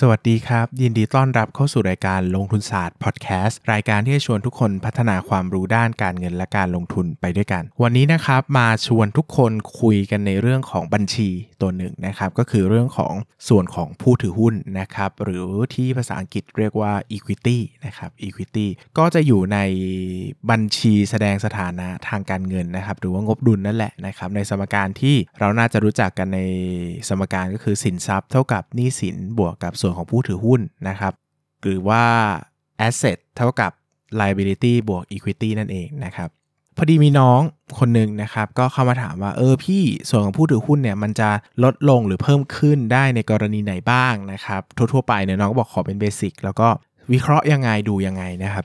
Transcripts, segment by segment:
สวัสดีครับ ยินดีต้อนรับเข้าสู่รายการลงทุนศาสตร์พอดแคสต์รายการที่จะชวนทุกคนพัฒนาความรู้ด้านการเงินและการลงทุนไปด้วยกัน วันนี้นะครับมาชวนทุกคนคุยกันในเรื่องของบัญชีตัวหนึ่งนะครับก็คือเรื่องของส่วนของผู้ถือหุ้นนะครับหรือที่ภาษาอังกฤษเรียกว่า equity นะครับ equity ก็จะอยู่ในบัญชีแสดงสถานะทางการเงินนะครับหรือว่างบดุลนั่นแหละนะครับในสมการที่เราน่าจะรู้จักกันในสมการก็คือสินทรัพย์ เท่ากับหนี้สินบวกกับส่วนของผู้ถือหุ้นนะครับ หรือว่า asset เท่ากับ liability บวก equity นั่นเองนะครับ พอดีมีน้องคนหนึ่งนะครับ ก็เข้ามาถามว่า เออพี่ส่วนของผู้ถือหุ้นเนี่ย มันจะลดลงหรือเพิ่มขึ้นได้ในกรณีไหนบ้างนะครับ ทั่วๆไปเนี่ยน้องก็บอกขอเป็นเบสิกแล้วก็วิเคราะห์ยังไงดูยังไงนะครับ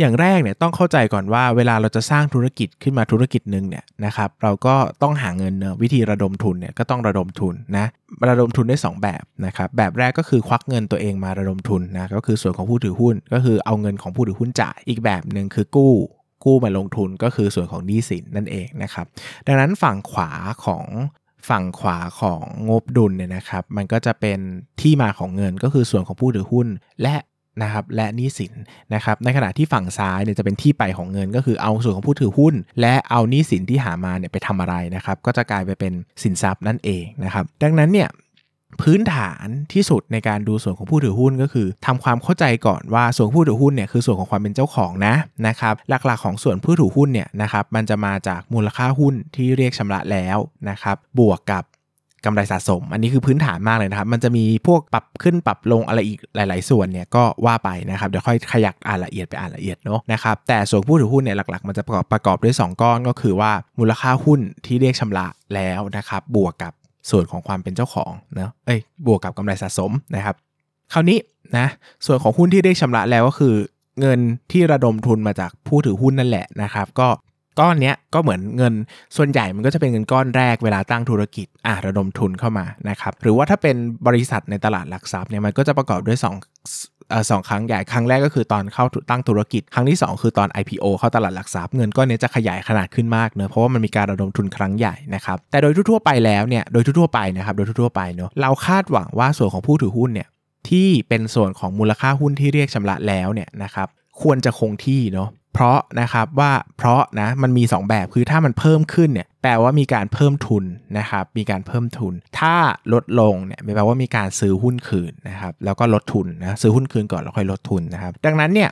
อย่างแรกเนี่ยต้องเข้าใจก่อนว่าเวลาเราจะสร้างธุรกิจขึ้นมาธุรกิจหนึ่งเนี่ยนะครับเราก็ต้องหาเงินเนะวิธีระดมทุนเนี่ยก็ต้องระดมทุนนะระดมทุนได้ 2 แบบนะครับแบบแรกก็คือควักเงินตัวเองมาระดมทุนนะก็คือส่วนของผู้ถือหุ้น ก็คือเอาเงินของผู้ถือหุ้นจ่ายอีกแบบหนึ่งคือกู้กู้มาลงทุนก็คือส่วนของหนี้สินนั่นเองนะครับดังนั้นฝั่งขวาของฝั่งขวาของงบดุลเนี่ยนะครับ มันก็จะเป็นที่มาของเงินก็คือส่วนของผู้ถือหุ้น และ นะครับและหนี้สินนะครับในขณะที่ฝั่งซ้ายเนี่ยจะเป็นที่ไปของเงินก็คือเอาส่วนของผู้ถือหุ้น และเอาหนี้สินที่หามาเนี่ยไปทำอะไรนะครับก็จะกลายไปเป็นสินทรัพย์นั่นเองนะครับดังนั้นเนี่ยพื้นฐานที่สุดในการดูส่วนของผู้ถือหุ้นก็คือทำความเข้าใจก่อนว่าส่วนผู้ถือหุ้นเนี่ยคือส่วนของความเป็นเจ้าของนะนะครับหลักๆของส่วนผู้ถือหุ้นเนี่ยนะครับมันจะมาจากมูลค่าหุ้นที่เรียกชำระแล้วนะครับบวกกับ กำไรสะสม อันนี้คือพื้นฐานมากเลยนะครับ มันจะมีพวกปรับขึ้นปรับลงอะไรอีกหลาย ๆ ส่วนเนี่ยก็ว่าไปนะครับ เดี๋ยวค่อยขยักอ่านละเอียดไปอ่านละเอียดเนาะนะครับ แต่ส่วนผู้ถือหุ้นเนี่ยหลัก ๆ มันจะประกอบประกอบด้วย 2 ก้อนก็คือว่ามูลค่าหุ้นที่เรียกชำระแล้วนะครับ บวกกับส่วนของความเป็นเจ้าของเนาะเอ้ย บวกกับกำไรสะสมนะครับ คราวนี้นะ ส่วนของหุ้นที่เรียกชำระแล้วก็คือเงินที่ระดมทุนมาจากผู้ถือหุ้นนั่นแหละนะครับ ก็ ก้อนเนี้ยก็เหมือนเงินส่วนใหญ่มันก็จะเป็นเงินก้อนแรกเวลาตั้งธุรกิจอะระดมทุนเข้ามานะครับหรือว่าถ้าเป็นบริษัทในตลาดหลักทรัพย์เนี่ยมันก็จะประกอบด้วย2เอ่อสองครั้งใหญ่ครั้งแรกก็คือตอนเข้าตั้งธุรกิจ ครั้งที่ 2 คือตอน IPO เข้าตลาดหลักทรัพย์เงินก้อนนี้จะขยายขนาดขึ้นมากเนอะเพราะว่ามันมีการระดมทุนครั้งใหญ่นะครับแต่โดยทั่วไปแล้วเนี่ยโดยทั่วไปนะครับโดยทั่วไปเนอะเราคาดหวังว่าส่วนของผู้ถือหุ้นเนี่ยที่เป็นส่วนของมูลค่าหุ้นที่เรียกชำระแล้วเนี่ยนะครับควรจะคงที่เนาะ เพราะนะครับว่าเพราะนะมันมี 2 แบบคือถ้ามันเพิ่มขึ้นเนี่ยแปลว่ามีการเพิ่มทุนนะครับมีการเพิ่มทุน ถ้าลดลงเนี่ยแปลว่ามีการซื้อหุ้นคืนนะครับแล้วก็ลดทุนนะซื้อหุ้นคืนก่อนแล้วค่อยลดทุนนะครับดังนั้นเนี่ย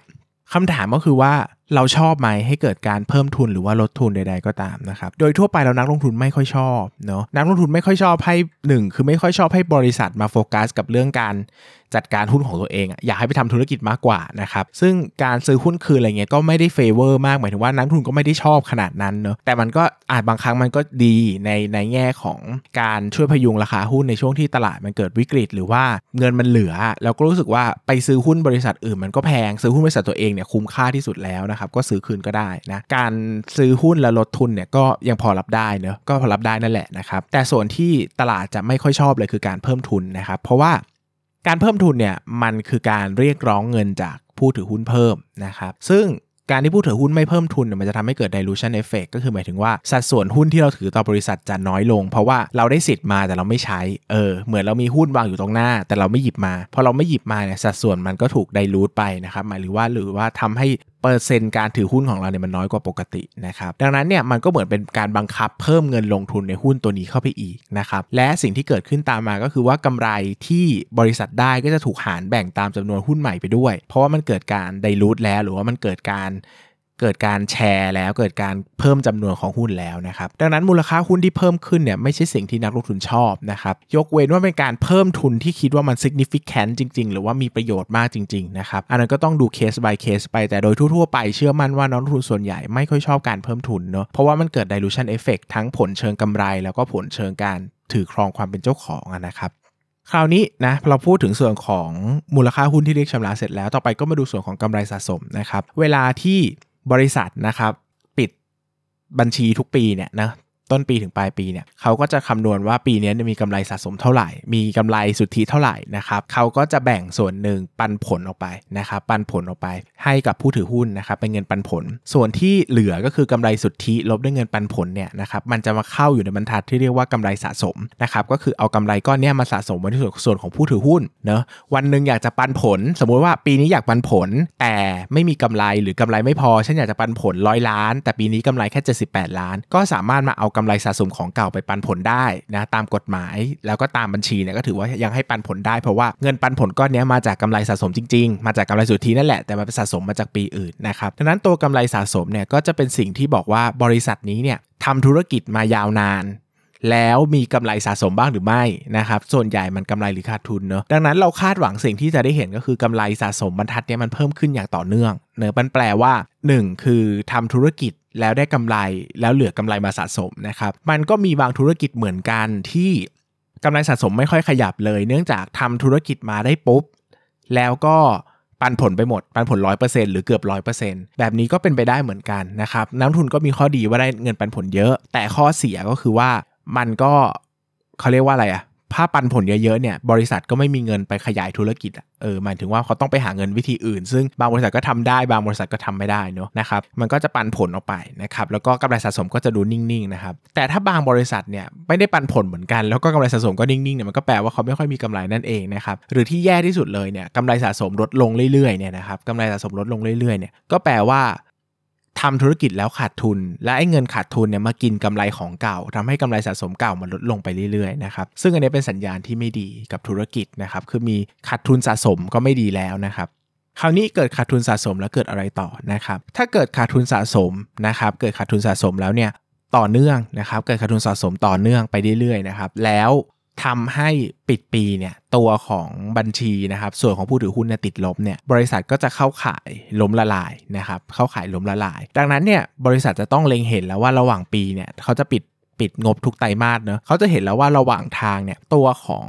คำถามก็คือว่า เราชอบไหมให้เกิดการเพิ่มทุนหรือว่าลดทุนใด ๆก็ตามนะครับ โดยทั่วไปเรานักลงทุนไม่ค่อยชอบเนาะนักลงทุนไม่ค่อยชอบให้หนึ่งคือไม่ค่อยชอบให้บริษัทมาโฟกัสกับเรื่องการจัดการหุ้นของตัวเองอยากให้ไปทำธุรกิจมากกว่านะครับซึ่งการซื้อหุ้นคืนอะไรเงี้ยก็ไม่ได้ favor มากหมายถึงว่านักลงทุนก็ไม่ได้ชอบขนาดนั้นเนาะแต่มันก็อาจบางครั้งมันก็ดีในในแง่ของการช่วยพยุงราคาหุ้นในช่วงที่ตลาดมันเกิดวิกฤต หรือว่าเงินมันเหลือ แล้วก็รู้สึกว่าไปซื้อหุ้นบริษัทอื่นมันก็แพงซื้อหุ้นบริษัทตัวเองเนี่ยคุ้มค่าที่สุดแล้วนะครับก็ซื้อคืนก็ได้นะการซื้อหุ้นและลดทุนเนี่ยก็ยังพอรับได้เนอะก็พอรับได้นั่นแหละนะครับแต่ส่วนที่ตลาดจะไม่ค่อยชอบเลยคือการเพิ่มทุนนะครับเพราะว่าการเพิ่มทุนเนี่ยมันคือการเรียกร้องเงินจากผู้ถือหุ้นเพิ่มนะครับซึ่งการที่ผู้ถือหุ้นไม่เพิ่มทุนมันจะทำให้เกิด dilution effect ก็คือหมายถึงว่าสัดส่วนหุ้นที่เราถือต่อบริษัทจะน้อยลง เพราะว่าเราได้สิทธิ์มาแต่เราไม่ใช้เออเหมือนเรามีหุ้นวางอยู่ตรงหน้า แต่เราไม่หยิบมาพอเราไม่หยิบมาเนี่ยสัดส่วนมันก็ถูก dilute ไปนะครับหมายถึงว่าหรือว่าทำให้ เปอร์เซ็นต์การถือหุ้นของเราเนี่ยมันน้อยกว่าปกตินะครับดังนั้นเนี่ยมันก็เหมือนเป็นการบังคับเพิ่มเงินลงทุนในหุ้นตัวนี้เข้าไปอีกนะครับและสิ่งที่เกิดขึ้นตามมาก็คือว่ากำไรที่บริษัทได้ก็จะถูกหารแบ่งตามจำนวนหุ้นใหม่ไปด้วย เพราะว่ามันเกิดการไดรูทแล้วหรือว่ามันเกิดการ เกิดการแชร์แล้วเกิดการเพิ่มจำนวนของหุ้นแล้วนะครับ ดังนั้นมูลค่าหุ้นที่เพิ่มขึ้นเนี่ยไม่ใช่สิ่งที่นักลงทุนชอบนะครับ ยกเว้นว่าเป็นการเพิ่มทุนที่คิดว่ามัน significant จริง ๆ หรือว่ามีประโยชน์มากจริง ๆ นะครับ อันนั้นก็ต้องดูเคส by เคสไปแต่โดยทั่ว ๆ ไปเชื่อมั่นว่านักลงทุนส่วนใหญ่ไม่ค่อยชอบการเพิ่มทุนเนาะเพราะว่ามันเกิด dilution effect ทั้งผลเชิงกำไร แล้วก็ผลเชิงการถือครองความเป็นเจ้าของนะครับคราวนี้นะเราพูดถึงส่วนของมูลค่าหุ้นที่เรียกชำระเสร็จแล้ว ต่อไปก็มาดูส่วนของกำไรสะสมนะครับ เวลาที่ บริษัทนะครับ ปิดบัญชีทุกปีเนี่ยนะ ต้นปีถึงปลายปีเนี่ยเขาก็จะคำนวณว่าปีนี้มีกำไรสะสมเท่าไหร่ มีกำไรสุทธิเท่าไหร่นะครับเขาก็จะแบ่งส่วนหนึ่งปันผลออกไปนะครับปันผลออกไป ให้กับผู้ถือหุ้นนะครับเป็นเงินปันผล ส่วนที่เหลือก็คือกำไรสุทธิลบด้วยเงินปันผลเนี่ยนะครับมันจะมาเข้าอยู่ในบรรทัดที่เรียกว่ากำไรสะสมนะครับก็คือเอากำไรก้อนนี้มาสะสมไว้ที่ส่วนของผู้ถือหุ้นเนาะวันหนึ่งอยากจะปันผล สมมุติว่าปีนี้อยากปันผล แต่ไม่มีกำไรหรือกำไรไม่พอฉันอยากจะปันผลร้อยล้าน แต่ปีนี้กำไรแค่78ล้าน ก็สามารถมาเอากำไรสะสมของเก่าไปปันผลได้นะตามกฎหมาย แล้วก็ตามบัญชีเนี่ยก็ถือว่ายังให้ปันผลได้เพราะว่าเงินปันผลก้อนนี้มาจากกำไรสะสมจริง ๆ มาจากกำไรสุทธินั่นแหละแต่มันสะสมมาจากปีอื่นนะครับดังนั้นตัวกำไรสะสมเนี่ยก็จะเป็นสิ่งที่บอกว่าบริษัทนี้เนี่ยทำธุรกิจมายาวนานแล้วมีกำไรสะสมบ้างหรือไม่นะครับ ส่วนใหญ่มันกำไรหรือขาดทุนเนอะดังนั้นเราคาดหวังสิ่งที่จะได้เห็นก็คือกำไรสะสมบรรทัดเนี้ยมันเพิ่มขึ้นอย่างต่อเนื่องเนอะมันแปลว่า 1 คือทำธุรกิจ แล้วได้กำไรแล้วเหลือกำไรมาสะสมนะครับ มันก็มีบางธุรกิจเหมือนกันที่กำไรสะสมไม่ค่อยขยับเลย เนื่องจากทำธุรกิจมาได้ปุ๊บ แล้วก็ปันผลไปหมด ปันผล 100%หรือเกือบ 100%แบบนี้ก็เป็นไปได้เหมือนกันนะครับนักทุนก็มีข้อดีว่าได้เงินปันผลเยอะ แต่ข้อเสียก็คือว่ามันก็เขาเรียกว่าอะไรอะ ถ้าปันผลเยอะๆเนี่ยบริษัทก็ไม่มีเงินไปขยายธุรกิจเออหมายถึงว่าเขาต้องไปหาเงินวิธีอื่น ซึ่งบางบริษัทก็ทำได้บางบริษัทก็ทำไม่ได้เนอะนะครับมันก็จะปันผลออกไปนะครับแล้วก็กำไรสะสมก็จะดูนิ่งๆนะครับแต่ถ้าบางบริษัทเนี่ยไม่ได้ปันผลเหมือนกันแล้วก็กำไรสะสมก็นิ่งๆเนี่ยมันก็แปลว่าเขาไม่ค่อยมีกำไรนั่นเองนะครับหรือที่แย่ที่สุดเลยเนี่ยกำไรสะสมลดลงเรื่อยๆเนี่ยนะครับกำไรสะสมลดลงเรื่อยๆเนี่ยก็แปลว่า ทำธุรกิจแล้วขาดทุน และไอ้เงินขาดทุนเนี่ยมากินกำไรของเก่าทำให้กำไรสะสมเก่ามันลดลงไปเรื่อยๆนะครับซึ่งอันนี้เป็นสัญญาณที่ไม่ดีกับธุรกิจนะครับคือมีขาดทุนสะสมก็ไม่ดีแล้วนะครับคราวนี้เกิดขาดทุนสะสมแล้วเกิดอะไรต่อนะครับถ้าเกิดขาดทุนสะสมนะครับเกิดขาดทุนสะสมแล้วเนี่ยต่อเนื่องนะครับเกิดขาดทุนสะสมต่อเนื่องไปเรื่อยๆนะครับแล้ว ทำให้ปิดปีเนี่ยตัวของบัญชีนะครับส่วนของผู้ถือหุ้นเนี่ยติดลบเนี่ยบริษัทก็จะเข้าขายล้มละลายนะครับเข้าขายล้มละลาย ดังนั้นเนี่ยบริษัทจะต้องเล็งเห็นแล้วว่าระหว่างปีเนี่ยเขาจะปิดปิดงบทุกไตรมาสเนอะเขาจะเห็นแล้วว่าระหว่างทางเนี่ยตัวของ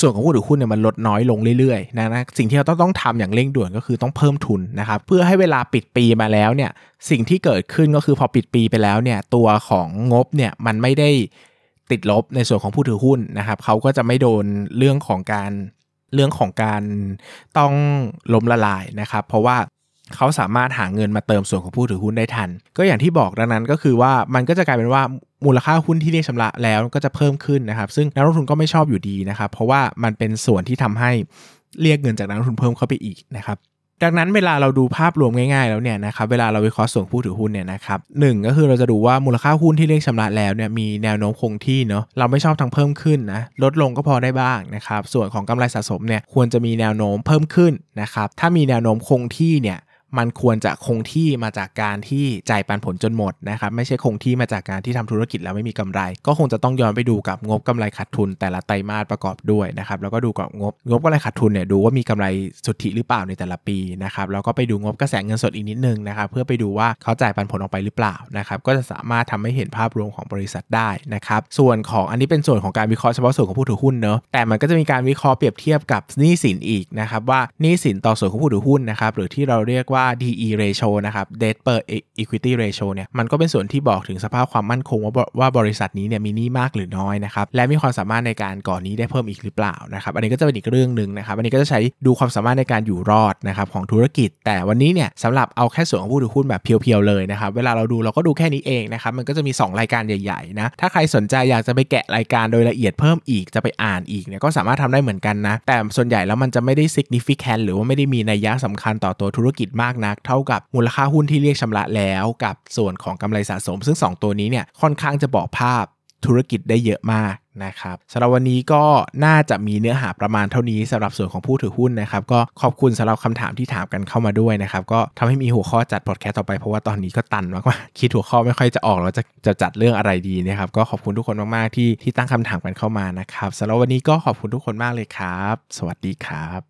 ส่วนของผู้ถือหุ้นเนี่ยมันลดน้อยลงเรื่อยๆนะนะสิ่งที่เราต้องต้องทำอย่างเร่งด่วนก็คือต้องเพิ่มทุนนะครับเพื่อให้เวลาปิดปีมาแล้วเนี่ยสิ่งที่เกิดขึ้นก็คือพอปิดปีไปแล้วเนี่ยตัวของงบเนี่ยมันไม่ได้ ติดลบในส่วนของผู้ถือหุ้นนะครับเขาก็จะไม่โดนเรื่องของการเรื่องของการต้องล้มละลายนะครับ เพราะว่าเขาสามารถหาเงินมาเติมส่วนของผู้ถือหุ้นได้ทัน ก็อย่างที่บอกดังนั้นก็คือว่ามันก็จะกลายเป็นว่ามูลค่าหุ้นที่เรียกชำระแล้วก็จะเพิ่มขึ้นนะครับ ซึ่งนักลงทุนก็ไม่ชอบอยู่ดีนะครับ เพราะว่ามันเป็นส่วนที่ทำให้เรียกเงินจากนักลงทุนเพิ่มเข้าไปอีกนะครับ ดังนั้นเวลาเราดูภาพรวมง่ายๆแล้วเนี่ยนะครับเวลาเราวิเคราะห์ส่วนผู้ถือหุ้นเนี่ยนะครับหนึ่งก็คือเราจะดูว่ามูลค่าหุ้นที่เรียกชำระแล้วเนี่ยมีแนวโน้มคงที่เนาะเราไม่ชอบทางเพิ่มขึ้นนะลดลงก็พอได้บ้างนะครับส่วนของกำไรสะสมเนี่ยควรจะมีแนวโน้มเพิ่มขึ้นนะครับถ้ามีแนวโน้มคงที่เนี่ย มันควรจะคงที่มาจากการที่จ่ายปันผลจนหมดนะครับไม่ใช่คงที่มาจากการที่ทำธุรกิจแล้วไม่มีกำไร ก็คงจะต้องย้อนไปดูกับงบกำไรขาดทุน แต่ละไตรมาสประกอบด้วยนะครับแล้วก็ดูกับงบงบกำไรขาดทุนเนี่ยดูว่ามีกำไรสุทธิหรือเปล่าในแต่ละปีนะครับแล้วก็ไปดูงบกระแสเงินสดอีกนิดนึงนะครับเพื่อไปดูว่าเขาจ่ายปันผลออกไปหรือเปล่านะครับก็จะสามารถทำให้เห็นภาพรวมของบริษัทได้นะครับส่วนของอันนี้เป็นส่วนของการวิเคราะห์เฉพาะส่วนของผู้ถือหุ้นเนอะแต่มันก็จะมีการวิเคราะห์เปรียบเทียบกับหนี้สินอีกนะครับว่าหนี้สินต่อส่วนของผู้ถือหุ้นนะครับหรือที่เราเรียกว่าว่า DE ratio นะครับ debt per equity ratio เนี่ยมันก็เป็นส่วนที่บอกถึงสภาพความมั่นคงว่าว่าบริษัทนี้เนี่ยมีหนี้มากหรือน้อยนะครับและมีความสามารถในการก่อนนี้ได้เพิ่มอีกหรือเปล่านะครับอันนี้ก็จะเป็นอีกเรื่องหนึ่งนะครับอันนี้ก็จะใช้ดูความสามารถในการอยู่รอดนะครับของธุรกิจ แต่วันนี้เนี่ยสำหรับเอาแค่ส่วนของผู้ถือหุ้นแบบเพียวๆเลยนะครับเวลาเราดูเราก็ดูแค่นี้เองนะครับมันก็จะมี 2 รายการใหญ่ๆนะถ้าใครสนใจอยากจะไปแกะรายการโดยละเอียดเพิ่มอีกจะไปอ่านอีกเนี่ยก็สามารถทำได้เหมือนกันนะแต่ส่วนใหญ่แล้วมันจะไม่ได้ significant หรือว่าไม่ได้มีนัยยะสำคัญต่อตัวธุรกิจมากนักเท่ากับมูลค่าหุ้นที่เรียกชำระแล้วกับส่วนของกำไรสะสม ซึ่ง 2 ตัวนี้เนี่ยค่อนข้างจะบอกภาพธุรกิจได้เยอะมากนะครับสำหรับวันนี้ก็น่าจะมีเนื้อหาประมาณเท่านี้สำหรับส่วนของผู้ถือหุ้นนะครับก็ขอบคุณสำหรับคำถามที่ถามกันเข้ามาด้วยนะครับก็ทำให้มีหัวข้อจัดพอดแคสต์ต่อไปเพราะว่าตอนนี้ก็ตันมากว่าคิดหัวข้อไม่ค่อยจะออกแล้วจะจะจัดเรื่องอะไรดีนะครับก็ขอบคุณทุกคนมากๆที่ที่ตั้งคำถามกันเข้ามานะครับสำหรับวันนี้ก็ขอบคุณทุกคนมากเลยครับ สวัสดีครับ